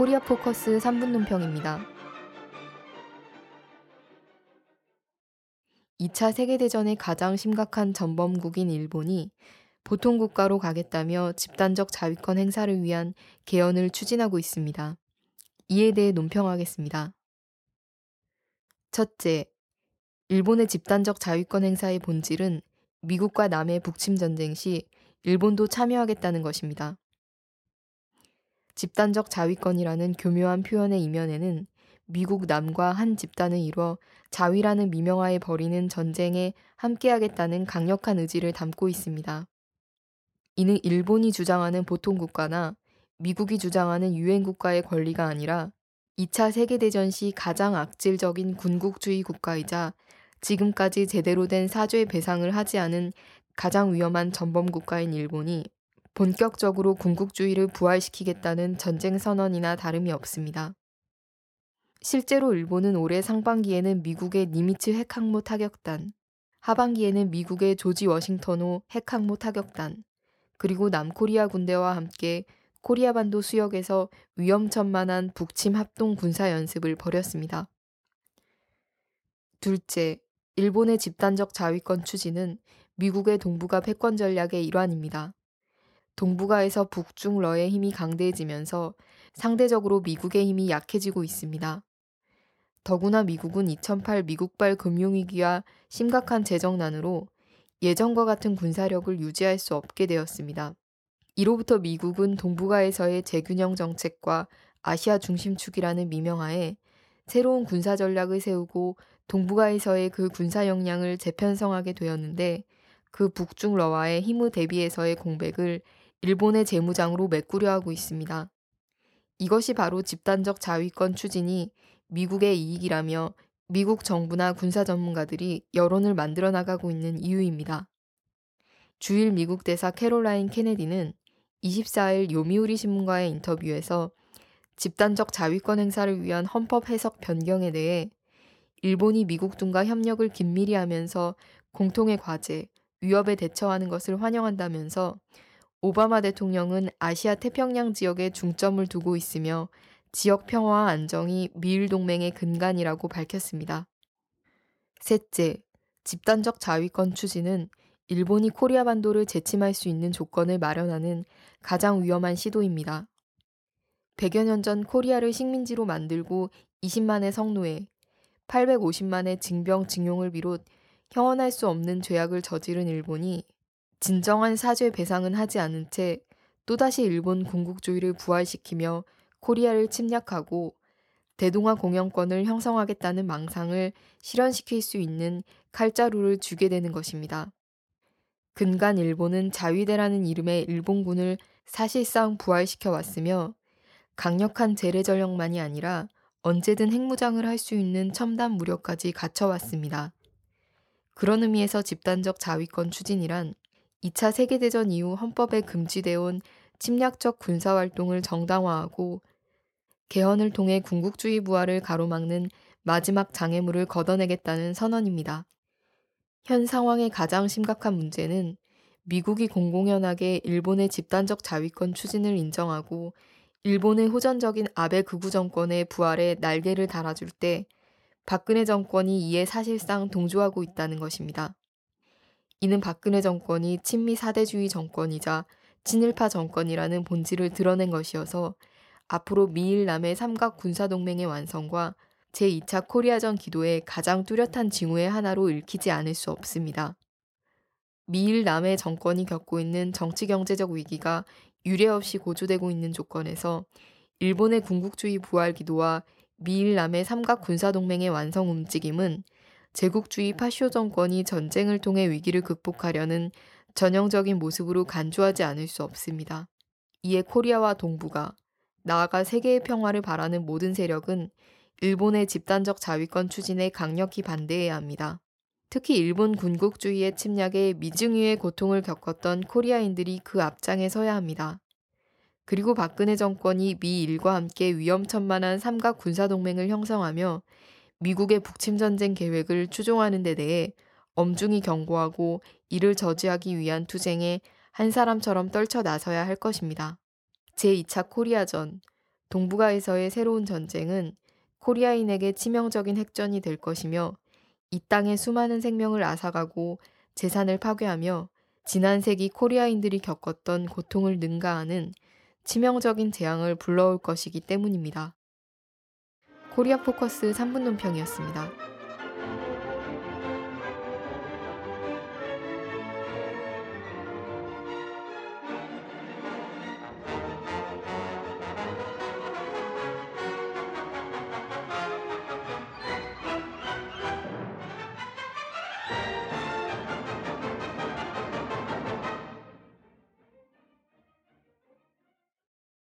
코리아 포커스 3분 논평입니다. 2차 세계대전의 가장 심각한 전범국인 일본이 보통 국가로 가겠다며 집단적 자위권 행사를 위한 개헌을 추진하고 있습니다. 이에 대해 논평하겠습니다. 첫째, 일본의 집단적 자위권 행사의 본질은 미국과 남의 북침 전쟁 시 일본도 참여하겠다는 것입니다. 집단적 자위권이라는 교묘한 표현의 이면에는 미국 남과 한 집단을 이뤄 자위라는 미명하에 벌이는 전쟁에 함께하겠다는 강력한 의지를 담고 있습니다. 이는 일본이 주장하는 보통 국가나 미국이 주장하는 유엔 국가의 권리가 아니라 2차 세계대전 시 가장 악질적인 군국주의 국가이자 지금까지 제대로 된 사죄 배상을 하지 않은 가장 위험한 전범 국가인 일본이 본격적으로 군국주의를 부활시키겠다는 전쟁 선언이나 다름이 없습니다. 실제로 일본은 올해 상반기에는 미국의 니미츠 핵항모 타격단, 하반기에는 미국의 조지 워싱턴호 핵항모 타격단, 그리고 남코리아 군대와 함께 코리아 반도 수역에서 위험천만한 북침 합동 군사 연습을 벌였습니다. 둘째, 일본의 집단적 자위권 추진은 미국의 동북아 패권 전략의 일환입니다. 동북아에서 북중러의 힘이 강대해지면서 상대적으로 미국의 힘이 약해지고 있습니다. 더구나 미국은 2008 미국발 금융위기와 심각한 재정난으로 예전과 같은 군사력을 유지할 수 없게 되었습니다. 이로부터 미국은 동북아에서의 재균형 정책과 아시아 중심축이라는 미명하에 새로운 군사 전략을 세우고 동북아에서의 그 군사 역량을 재편성하게 되었는데 그 북중러와의 힘의 대비에서의 공백을 일본의 재무장으로 메꾸려 하고 있습니다. 이것이 바로 집단적 자위권 추진이 미국의 이익이라며 미국 정부나 군사 전문가들이 여론을 만들어 나가고 있는 이유입니다. 주일 미국 대사 캐롤라인 케네디는 24일 요미우리 신문과의 인터뷰에서 집단적 자위권 행사를 위한 헌법 해석 변경에 대해 일본이 미국 등과 협력을 긴밀히 하면서 공통의 과제, 위협에 대처하는 것을 환영한다면서 오바마 대통령은 아시아 태평양 지역에 중점을 두고 있으며 지역 평화와 안정이 미일 동맹의 근간이라고 밝혔습니다. 셋째, 집단적 자위권 추진은 일본이 코리아 반도를 재침할 수 있는 조건을 마련하는 가장 위험한 시도입니다. 100여 년 전 코리아를 식민지로 만들고 20만의 성노예, 850만의 징병 징용을 비롯 형언할 수 없는 죄악을 저지른 일본이 진정한 사죄 배상은 하지 않은 채 또다시 일본 군국주의를 부활시키며 코리아를 침략하고 대동아 공영권을 형성하겠다는 망상을 실현시킬 수 있는 칼자루를 주게 되는 것입니다. 근간 일본은 자위대라는 이름의 일본군을 사실상 부활시켜 왔으며 강력한 재래 전력만이 아니라 언제든 핵무장을 할 수 있는 첨단 무력까지 갖춰왔습니다. 그런 의미에서 집단적 자위권 추진이란 2차 세계대전 이후 헌법에 금지되어 온 침략적 군사활동을 정당화하고 개헌을 통해 군국주의 부활을 가로막는 마지막 장애물을 걷어내겠다는 선언입니다. 현 상황의 가장 심각한 문제는 미국이 공공연하게 일본의 집단적 자위권 추진을 인정하고 일본의 호전적인 아베 극우 정권의 부활에 날개를 달아줄 때 박근혜 정권이 이에 사실상 동조하고 있다는 것입니다. 이는 박근혜 정권이 친미 사대주의 정권이자 친일파 정권이라는 본질을 드러낸 것이어서 앞으로 미일 남의 삼각 군사동맹의 완성과 제2차 코리아전 기도의 가장 뚜렷한 징후의 하나로 읽히지 않을 수 없습니다. 미일 남의 정권이 겪고 있는 정치 경제적 위기가 유례 없이 고조되고 있는 조건에서 일본의 군국주의 부활 기도와 미일 남의 삼각 군사동맹의 완성 움직임은 제국주의 파쇼 정권이 전쟁을 통해 위기를 극복하려는 전형적인 모습으로 간주하지 않을 수 없습니다. 이에 코리아와 동북아, 나아가 세계의 평화를 바라는 모든 세력은 일본의 집단적 자위권 추진에 강력히 반대해야 합니다. 특히 일본 군국주의의 침략에 미증유의 고통을 겪었던 코리아인들이 그 앞장에 서야 합니다. 그리고 박근혜 정권이 미일과 함께 위험천만한 삼각 군사동맹을 형성하며 미국의 북침전쟁 계획을 추종하는 데 대해 엄중히 경고하고 이를 저지하기 위한 투쟁에 한 사람처럼 떨쳐 나서야 할 것입니다. 제2차 코리아전, 동북아에서의 새로운 전쟁은 코리아인에게 치명적인 핵전이 될 것이며 이 땅의 수많은 생명을 앗아가고 재산을 파괴하며 지난 세기 코리아인들이 겪었던 고통을 능가하는 치명적인 재앙을 불러올 것이기 때문입니다. 코리아 포커스 3분 논평이었습니다.